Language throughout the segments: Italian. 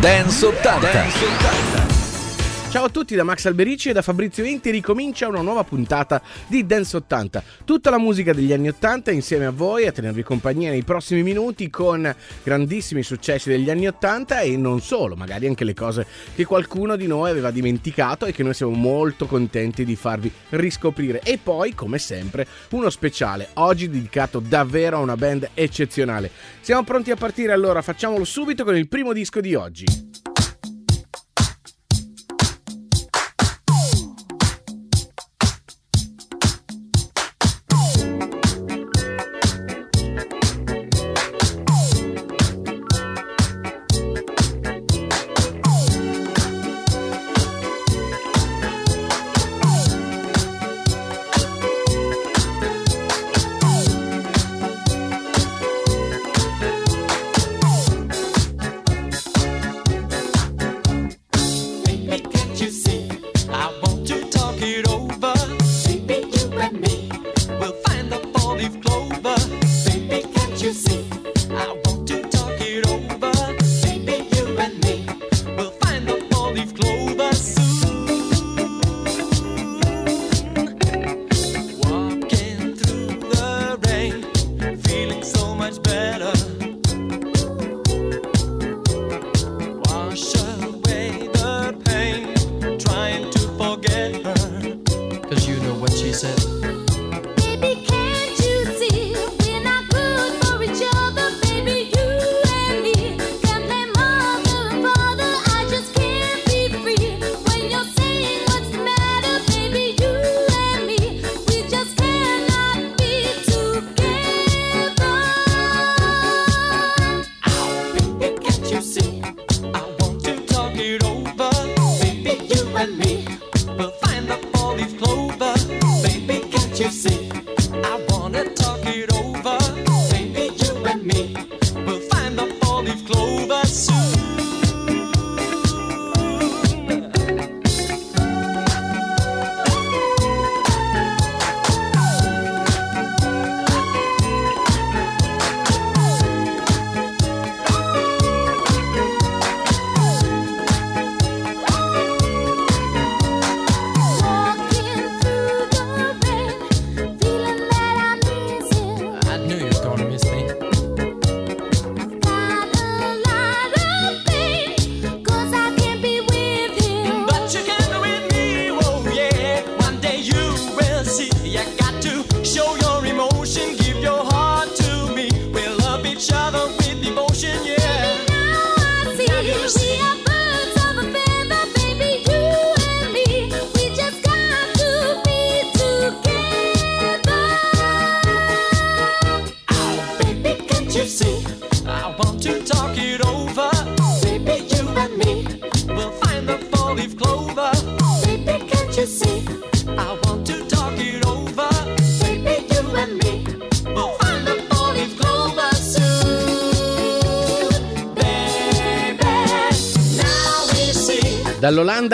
Dance 80. Dance 80. Ciao a tutti da Max Alberici e da Fabrizio Inti ricomincia una nuova puntata di Dance 80. Tutta la musica degli anni 80 insieme a voi a tenervi compagnia nei prossimi minuti con grandissimi successi degli anni 80 e non solo, magari anche le cose che qualcuno di noi aveva dimenticato e che noi siamo molto contenti di farvi riscoprire. E poi, come sempre, uno speciale, oggi dedicato davvero a una band eccezionale. Siamo pronti a partire allora, facciamolo subito con il primo disco di oggi.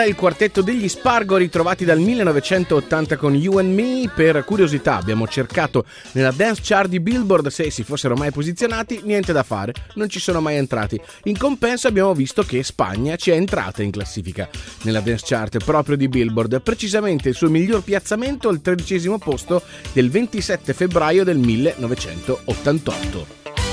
Il quartetto degli Spargo ritrovati dal 1980 con You and Me. Per curiosità abbiamo cercato nella dance chart di Billboard se si fossero mai posizionati, niente da fare, non ci sono mai entrati. In compenso abbiamo visto che Spagna ci è entrata in classifica nella dance chart proprio di Billboard, precisamente il suo miglior piazzamento al tredicesimo posto del 27 febbraio del 1988.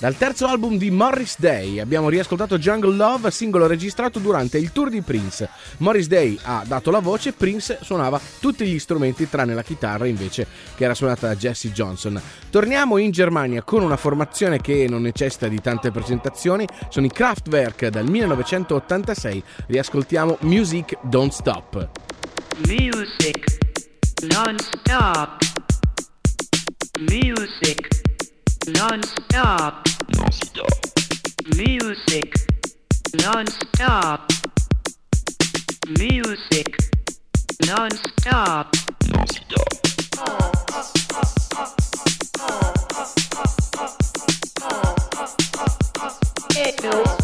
Dal terzo album di Morris Day abbiamo riascoltato Jungle Love, singolo registrato durante il tour di Prince. Morris Day ha dato la voce, Prince suonava tutti gli strumenti tranne la chitarra invece che era suonata da Jesse Johnson. Torniamo in Germania con una formazione che non necessita di tante presentazioni, sono i Kraftwerk dal 1986. Riascoltiamo Music Don't Stop. Music non-stop. Music non-stop. Non-stop. Music. Non-stop. Music. Non-stop. Non-stop. Oh, oh,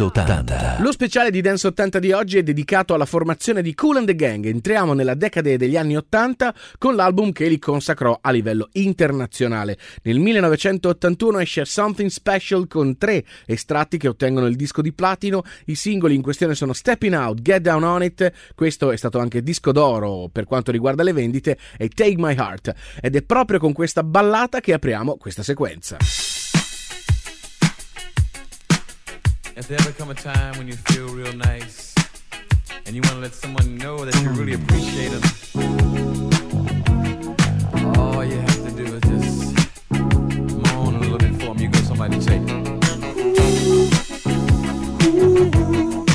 Dance 80. Lo speciale di Dance 80 di oggi è dedicato alla formazione di Cool and the Gang. Entriamo nella decade degli anni 80 con l'album che li consacrò a livello internazionale. Nel 1981 esce Something Special con tre estratti che ottengono il disco di platino. I singoli in questione sono Stepping Out, Get Down on It, questo è stato anche disco d'oro per quanto riguarda le vendite, e Take My Heart. Ed è proprio con questa ballata che apriamo questa sequenza. If there ever come a time when you feel real nice and you want to let someone know that you really appreciate them, all you have to do is just moan a little bit for them. You go somebody take. You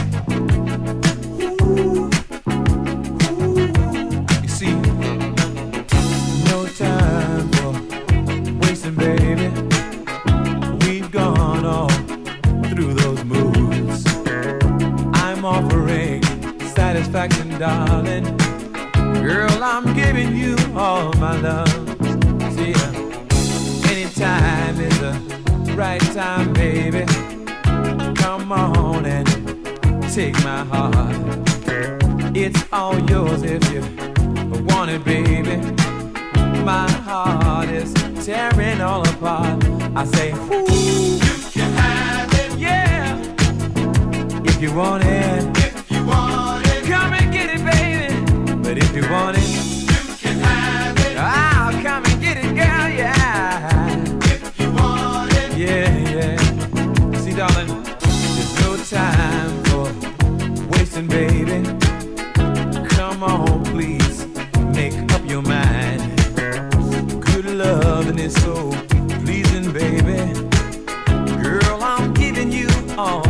Offering satisfaction, darling. Girl, I'm giving you all my love. See ya. Anytime is the right time, baby. Come on and take my heart. It's all yours if you want it, baby. My heart is tearing all apart. I say, Ooh, you can have it. Yeah you want it, if you want it, come and get it, baby. But if you want it, you can have it. I'll come and get it, girl, yeah. If you want it, yeah, yeah. See, darling, there's no time for wasting, baby. Come on, please, make up your mind. Good loving is so pleasing, baby. Girl, I'm giving you all.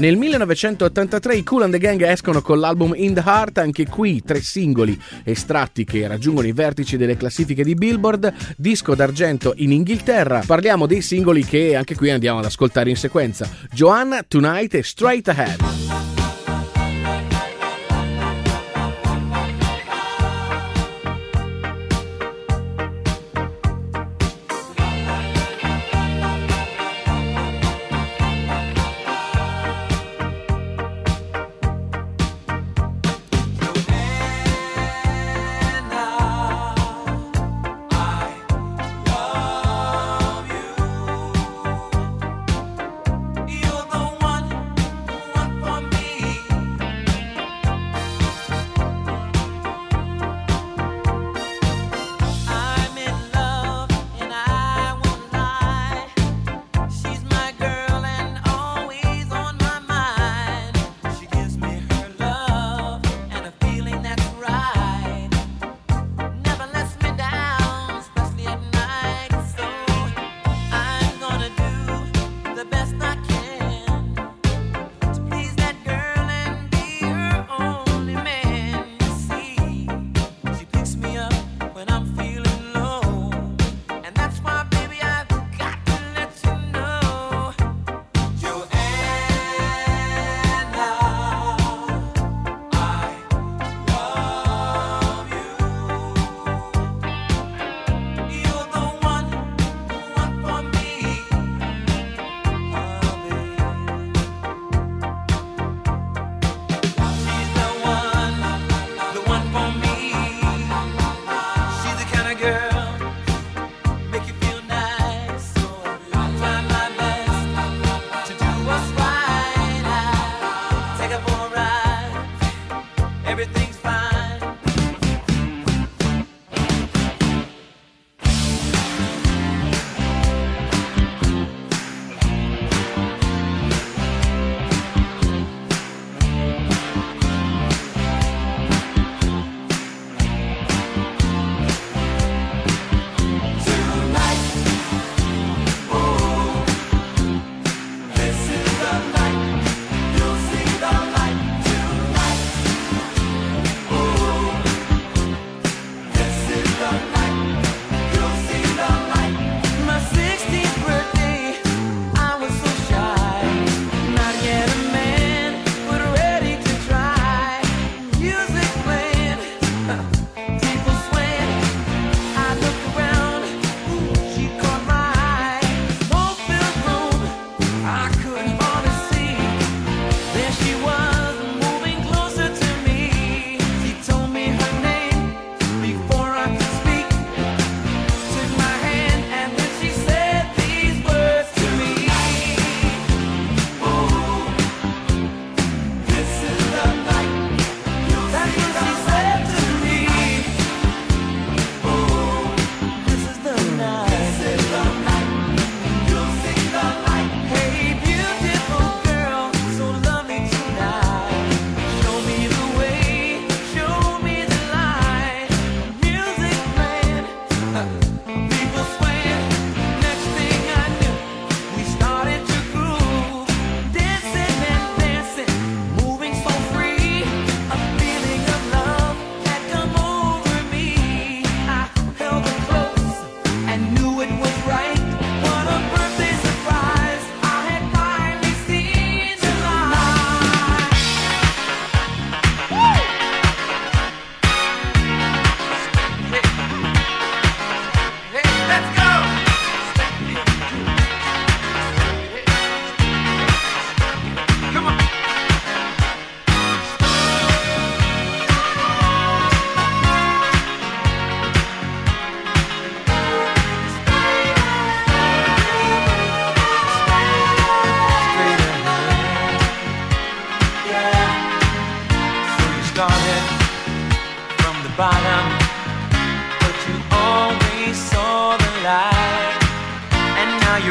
Nel 1983 i Cool and the Gang escono con l'album In the Heart, anche qui tre singoli estratti che raggiungono i vertici delle classifiche di Billboard, disco d'argento in Inghilterra. Parliamo dei singoli che anche qui andiamo ad ascoltare in sequenza. Joanna, Tonight e Straight Ahead.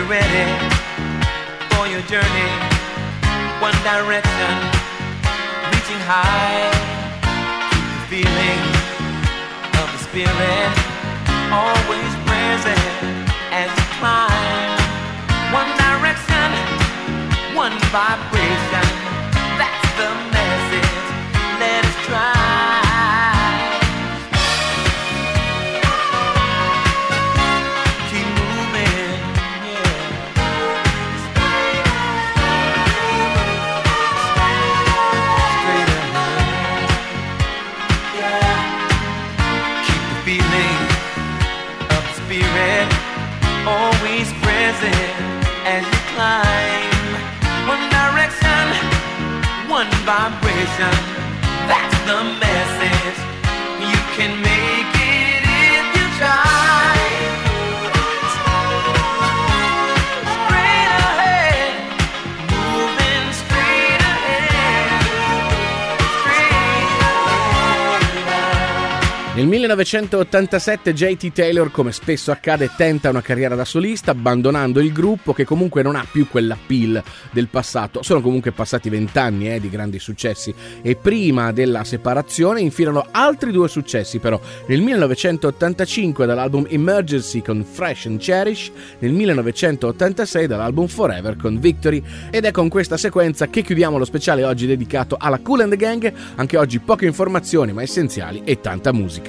ready for your journey. One direction, reaching high. Keep the feeling of the spirit always present as you climb. One direction, one vibration. Vibration. That's the message. You can make Nel 1987 JT Taylor, come spesso accade, tenta una carriera da solista, abbandonando il gruppo che comunque non ha più quell'appeal del passato. Sono comunque passati vent'anni eh, di grandi successi e prima della separazione infilano altri due successi però. Nel 1985 dall'album Emergency con Fresh and Cherish, nel 1986 dall'album Forever con Victory ed è con questa sequenza che chiudiamo lo speciale oggi dedicato alla Cool and the Gang, anche oggi poche informazioni ma essenziali e tanta musica.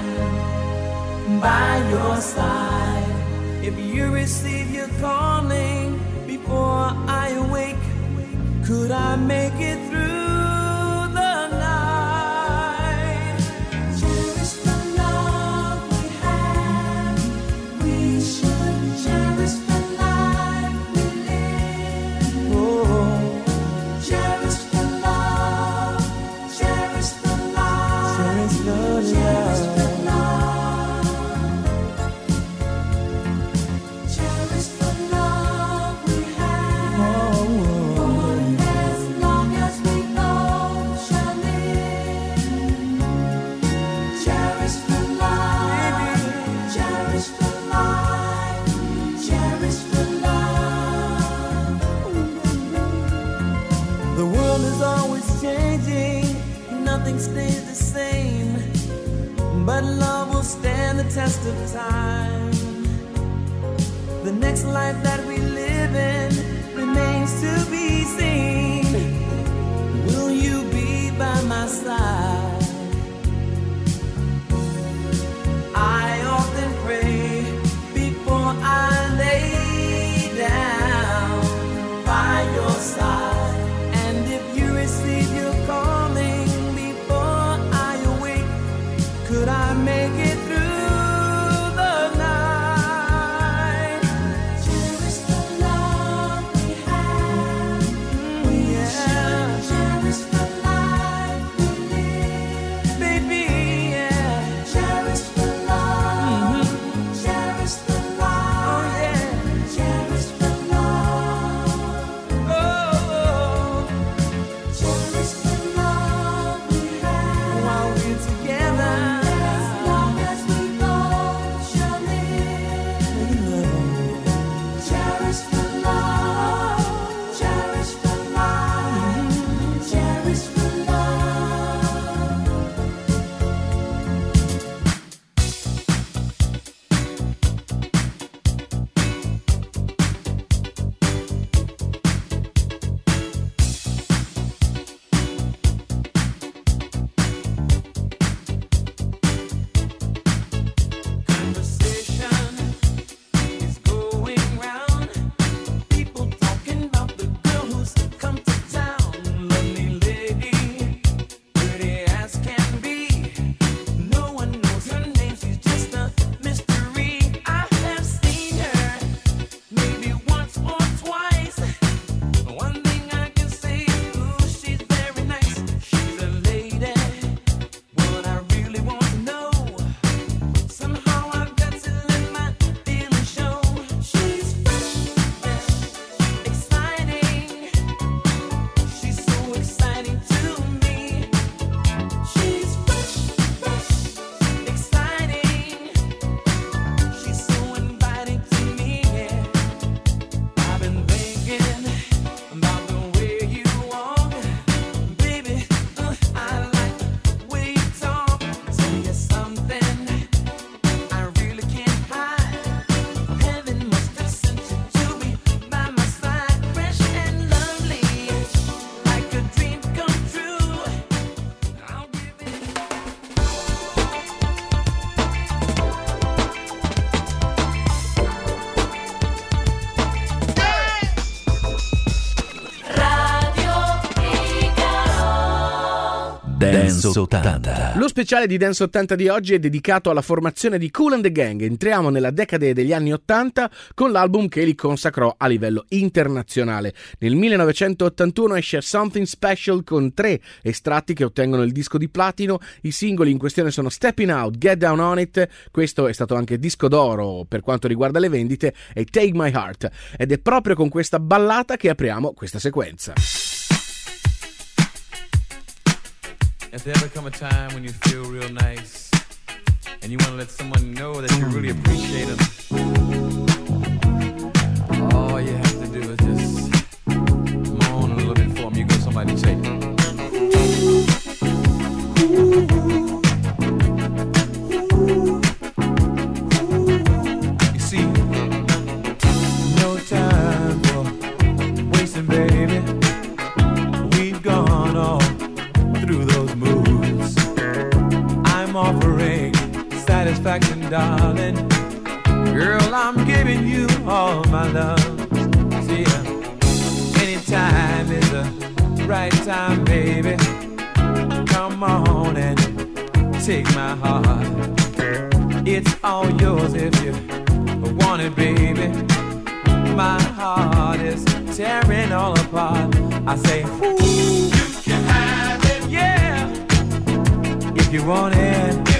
by your side. If you receive your calling before I awake, could I make it through Dance 80. Lo speciale di Dance 80 di oggi è dedicato alla formazione di Cool and the Gang. Entriamo nella decade degli anni 80 con l'album che li consacrò a livello internazionale. Nel 1981 esce Something Special con tre estratti che ottengono il disco di platino. I singoli in questione sono Stepping Out, Get Down On It, questo è stato anche disco d'oro per quanto riguarda le vendite, e Take My Heart. Ed è proprio con questa ballata che apriamo questa sequenza. If there ever come a time when you feel real nice and you want to let someone know that you really appreciate them, all you have to do is just moan a little bit for them. You go somebody say, You satisfaction, darling. Girl, I'm giving you all my love. See, anytime is the right time, baby. Come on and take my heart. It's all yours if you want it, baby. My heart is tearing all apart. I say, Ooh, you can have it, yeah. If you want it,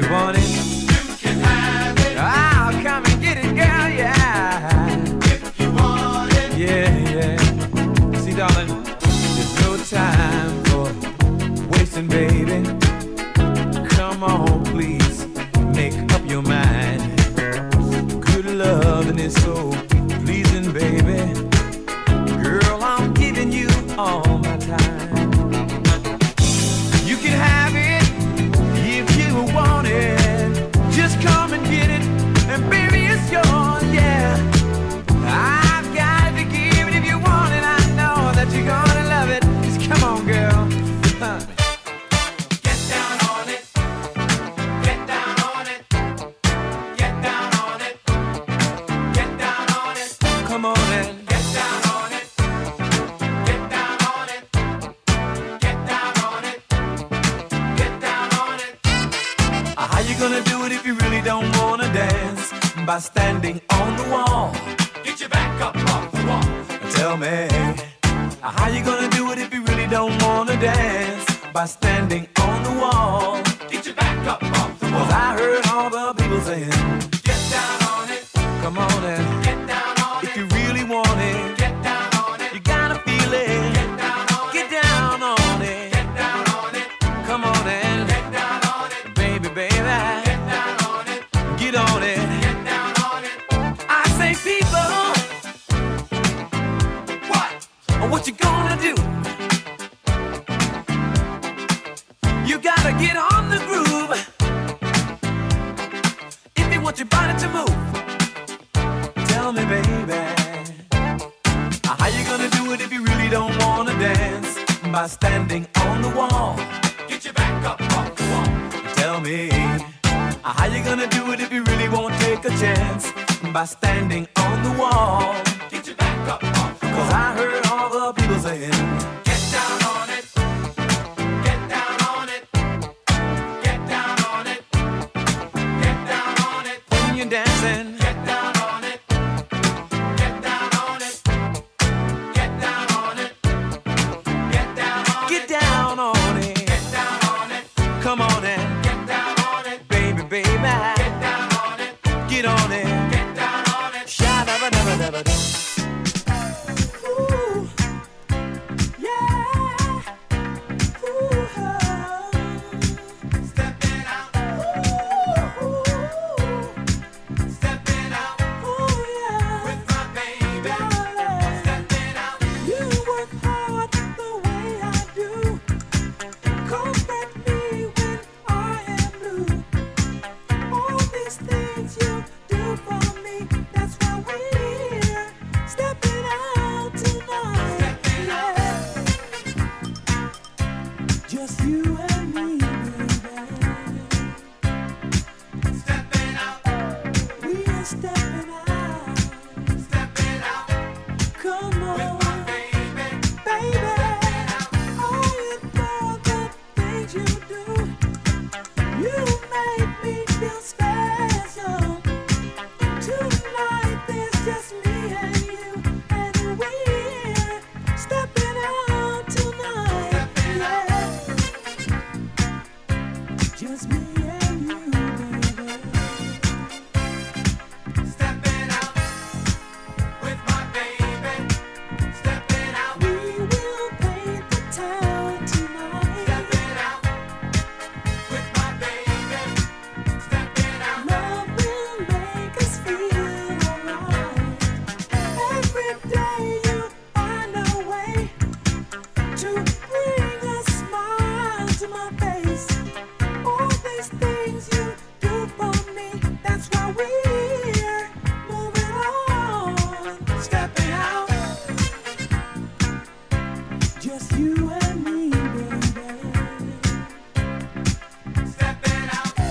you want it, you can have it. I'll come and get it, girl, yeah. If you want it, yeah, yeah. See, darling, there's no time for wasting, baby. Come on, please, make up your mind. Good loving is so just you and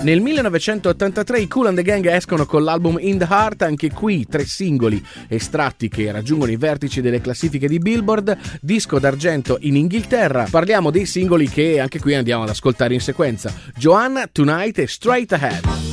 Nel 1983 i Cool and the Gang escono con l'album In the Heart, anche qui tre singoli estratti che raggiungono i vertici delle classifiche di Billboard, disco d'argento in Inghilterra. Parliamo dei singoli che anche qui andiamo ad ascoltare in sequenza. Joanna, Tonight e Straight Ahead.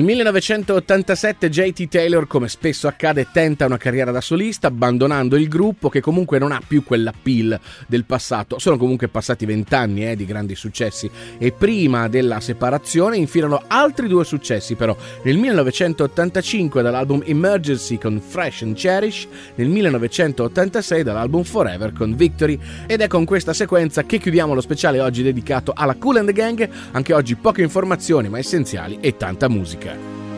Nel 1987 JT Taylor, come spesso accade, tenta una carriera da solista, abbandonando il gruppo che comunque non ha più quell'appeal del passato. Sono comunque passati vent'anni eh, di grandi successi e prima della separazione infilano altri due successi però. Nel 1985 dall'album Emergency con Fresh and Cherish, nel 1986 dall'album Forever con Victory ed è con questa sequenza che chiudiamo lo speciale oggi dedicato alla Cool and the Gang, anche oggi poche informazioni ma essenziali e tanta musica.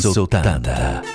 Sotanda.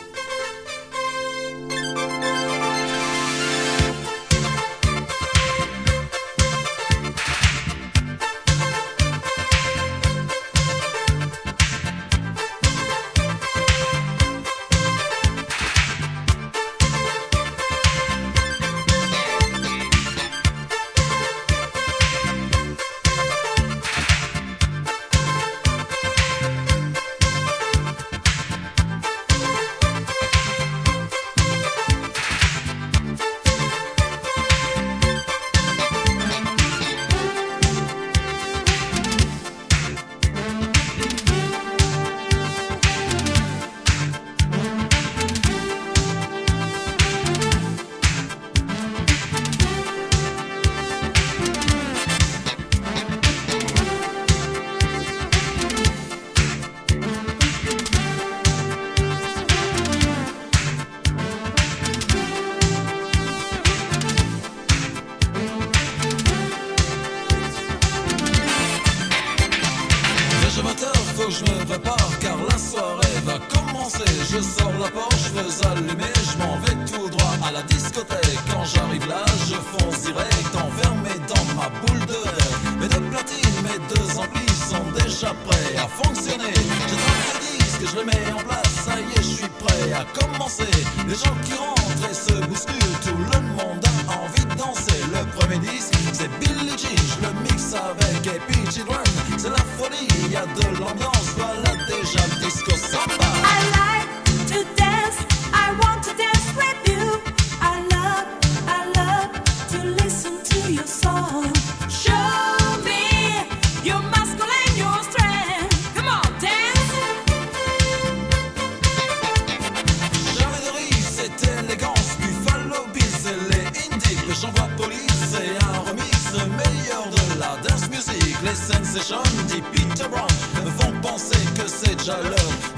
Ces jeunes dits Peter Brown me font penser que c'est déjà l'heure.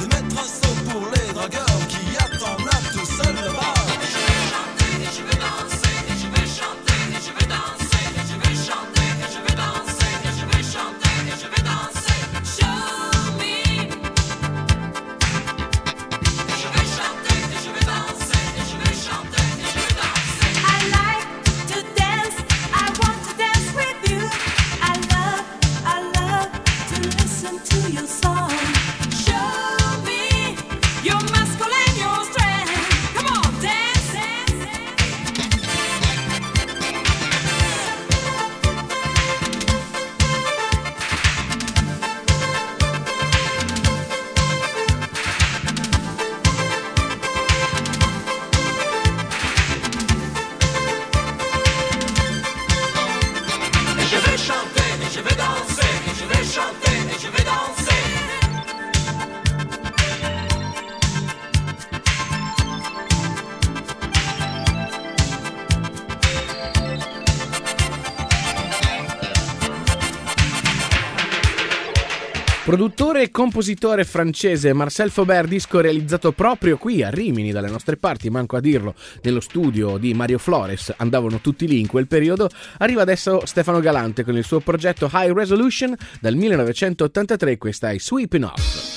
L'autore e compositore francese Marcel Faubert, disco realizzato proprio qui a Rimini, dalle nostre parti, manco a dirlo, nello studio di Mario Flores, andavano tutti lì in quel periodo, arriva adesso Stefano Galante con il suo progetto High Resolution dal 1983, questa è Sweeping Off.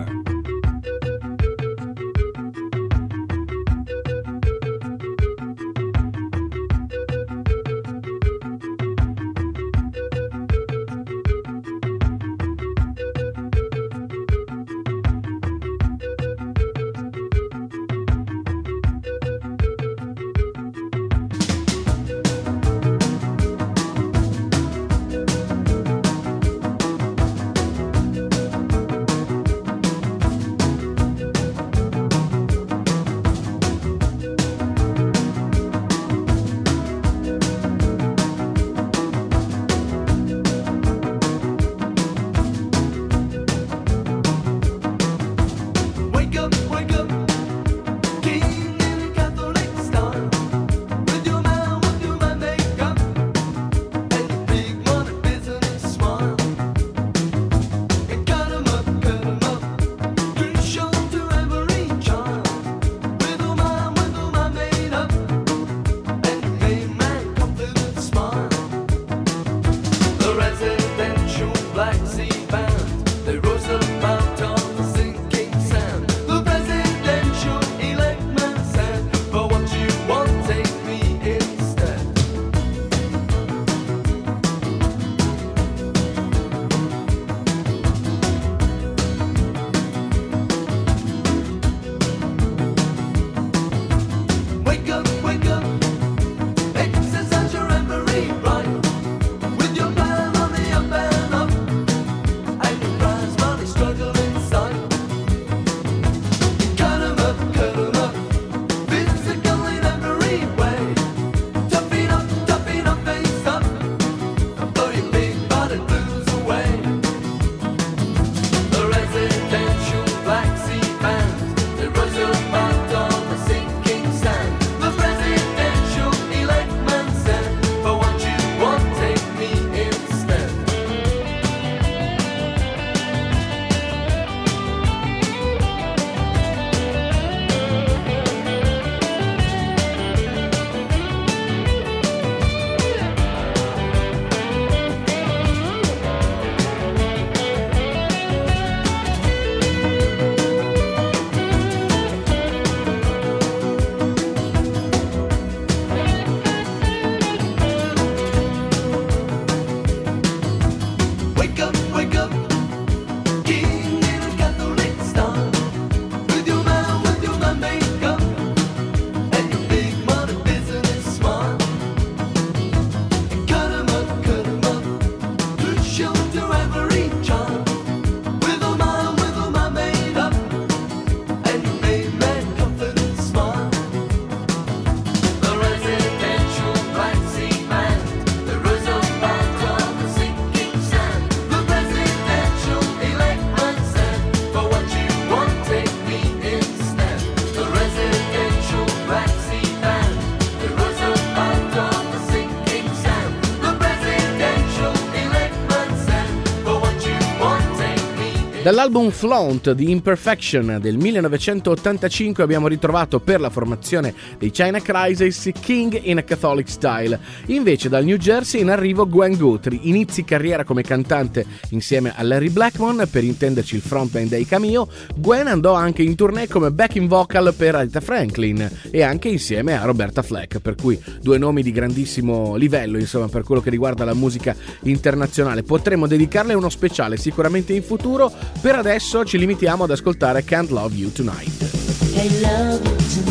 Dall'album Flaunt di Imperfection del 1985 abbiamo ritrovato per la formazione dei China Crisis King in a Catholic Style. Invece dal New Jersey in arrivo Gwen Guthrie, inizi carriera come cantante insieme a Larry Blackmon, per intenderci il frontman dei Cameo, Gwen andò anche in tournée come backing vocal per Aretha Franklin e anche insieme a Roberta Fleck, per cui due nomi di grandissimo livello insomma per quello che riguarda la musica internazionale. Potremmo dedicarle uno speciale sicuramente in futuro per adesso ci limitiamo ad ascoltare Can't Love You Tonight. Hey, love you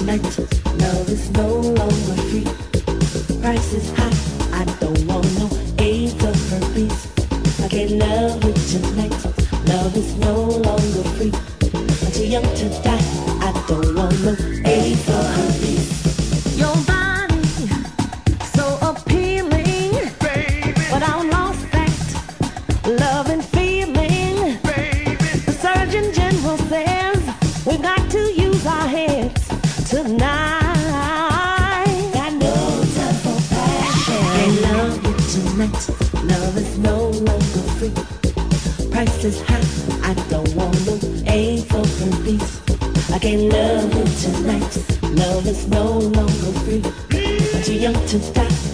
too young to die. I don't want no eight of her Love is no longer free. Price is high. I don't want no aim for peace. I can't love you tonight. Love is no longer free. I'm too young to die.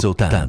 Sultana.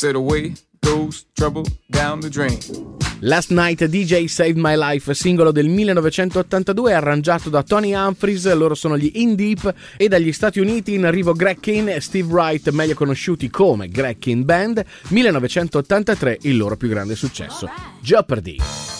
Said away goes trouble down the drain. Last Night DJ Saved My Life, singolo del 1982, arrangiato da Tony Humphries, loro sono gli In Deep e dagli Stati Uniti in arrivo Greg Kinn e Steve Wright, meglio conosciuti come Greg Kinn Band, 1983 il loro più grande successo. Jeopardy.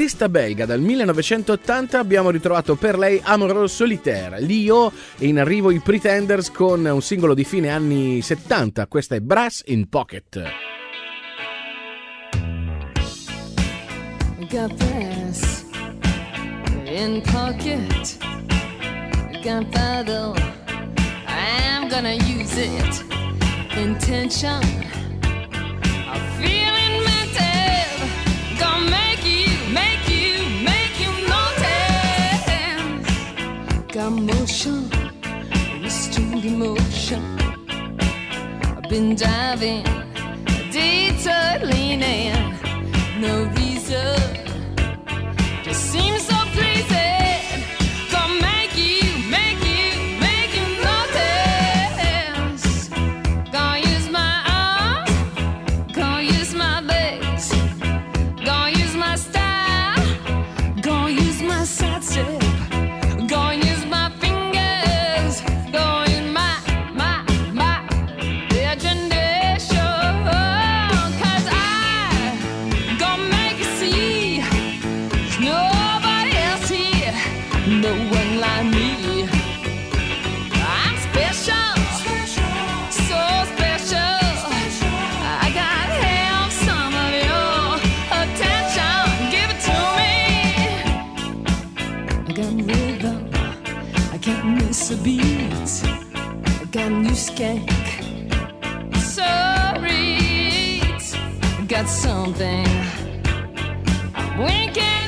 artista belga dal 1980 abbiamo ritrovato per lei Amorol Solitaire, Lio e in arrivo i Pretenders con un singolo di fine anni 70, questa è Brass in Pocket. Got brass in pocket, Got gunpowder, I'm gonna use it, intention. motion, restrained emotion. I've been diving, detour leaning, no. and rhythm. I can't miss a beat. I got new skank. Sorry, got something. Winking.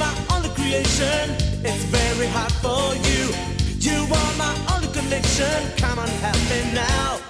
my only creation. It's very hard for you. You are my only connection. Come on, help me now.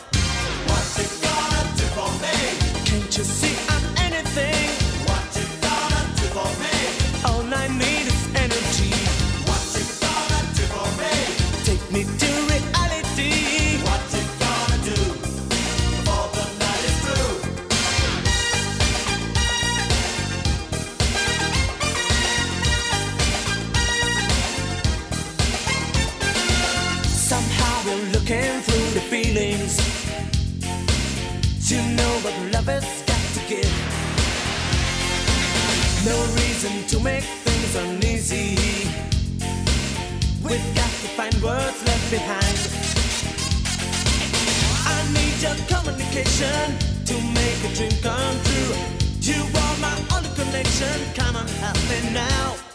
to make things uneasy. We've got to find words left behind. I need your communication to make a dream come true. You are my only connection. Come on, help me now.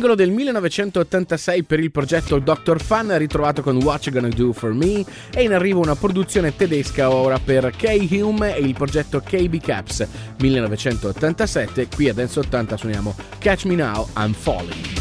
singolo del 1986 per il progetto Dr. Fun ritrovato con What You Gonna Do For Me e in arrivo una produzione tedesca ora per K-Hume e il progetto KB Caps 1987 qui a Dance 80 suoniamo Catch Me Now I'm Falling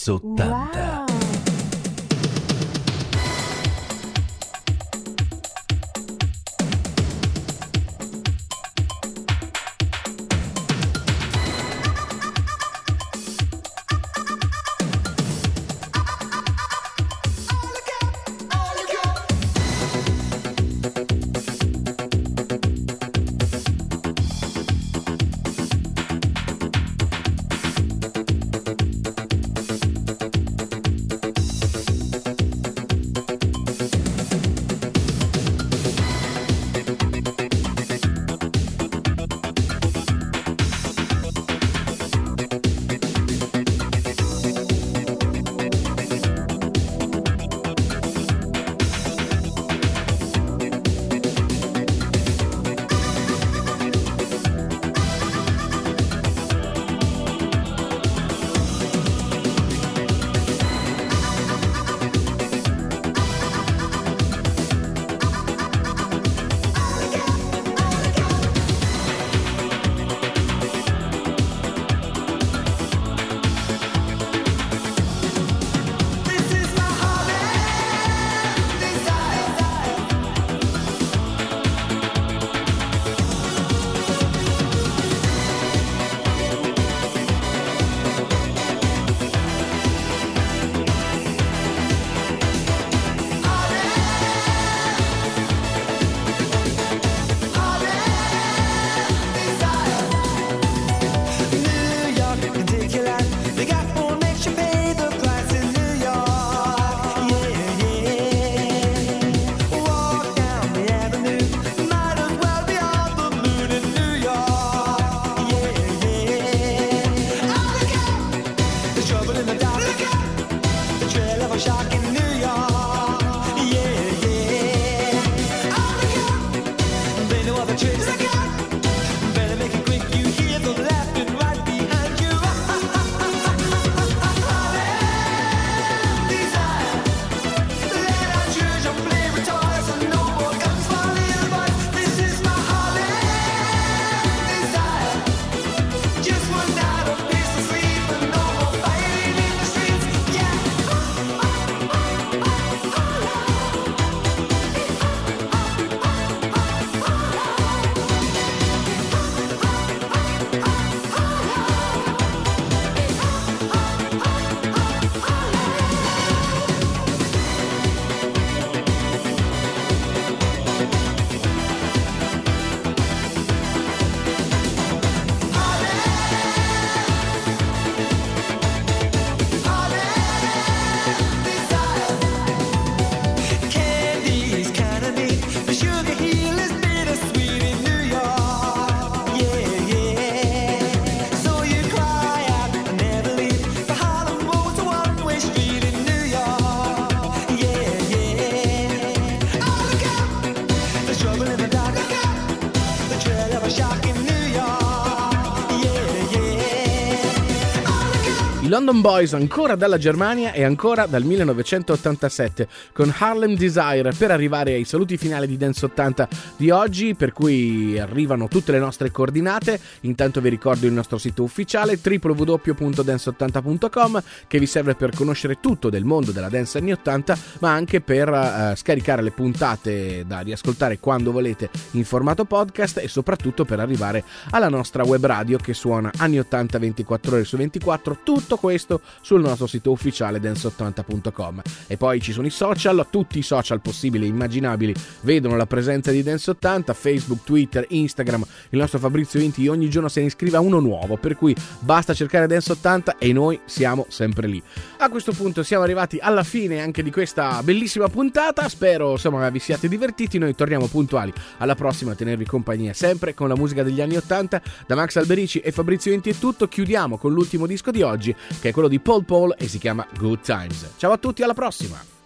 eso tan Boys ancora dalla Germania e ancora dal 1987 con Harlem Desire per arrivare ai saluti finali di Dance 80 di oggi per cui arrivano tutte le nostre coordinate. Intanto vi ricordo il nostro sito ufficiale www.dance80.com che vi serve per conoscere tutto del mondo della dance anni 80 ma anche per eh, scaricare le puntate da riascoltare quando volete in formato podcast e soprattutto per arrivare alla nostra web radio che suona anni 80 24 ore su 24 tutto questo sul nostro sito ufficiale dance80.com e poi ci sono i social tutti i social possibili e immaginabili vedono la presenza di Dance 80 Facebook, Twitter, Instagram il nostro Fabrizio Inti ogni giorno se ne iscrive a uno nuovo per cui basta cercare Dance 80 e noi siamo sempre lì. A questo punto siamo arrivati alla fine anche di questa bellissima puntata spero insomma vi siate divertiti noi torniamo puntuali alla prossima a tenervi compagnia sempre con la musica degli anni 80 da Max Alberici e Fabrizio Inti è tutto chiudiamo con l'ultimo disco di oggi che è quello di Paul Paul e si chiama Good Times. Ciao a tutti alla prossima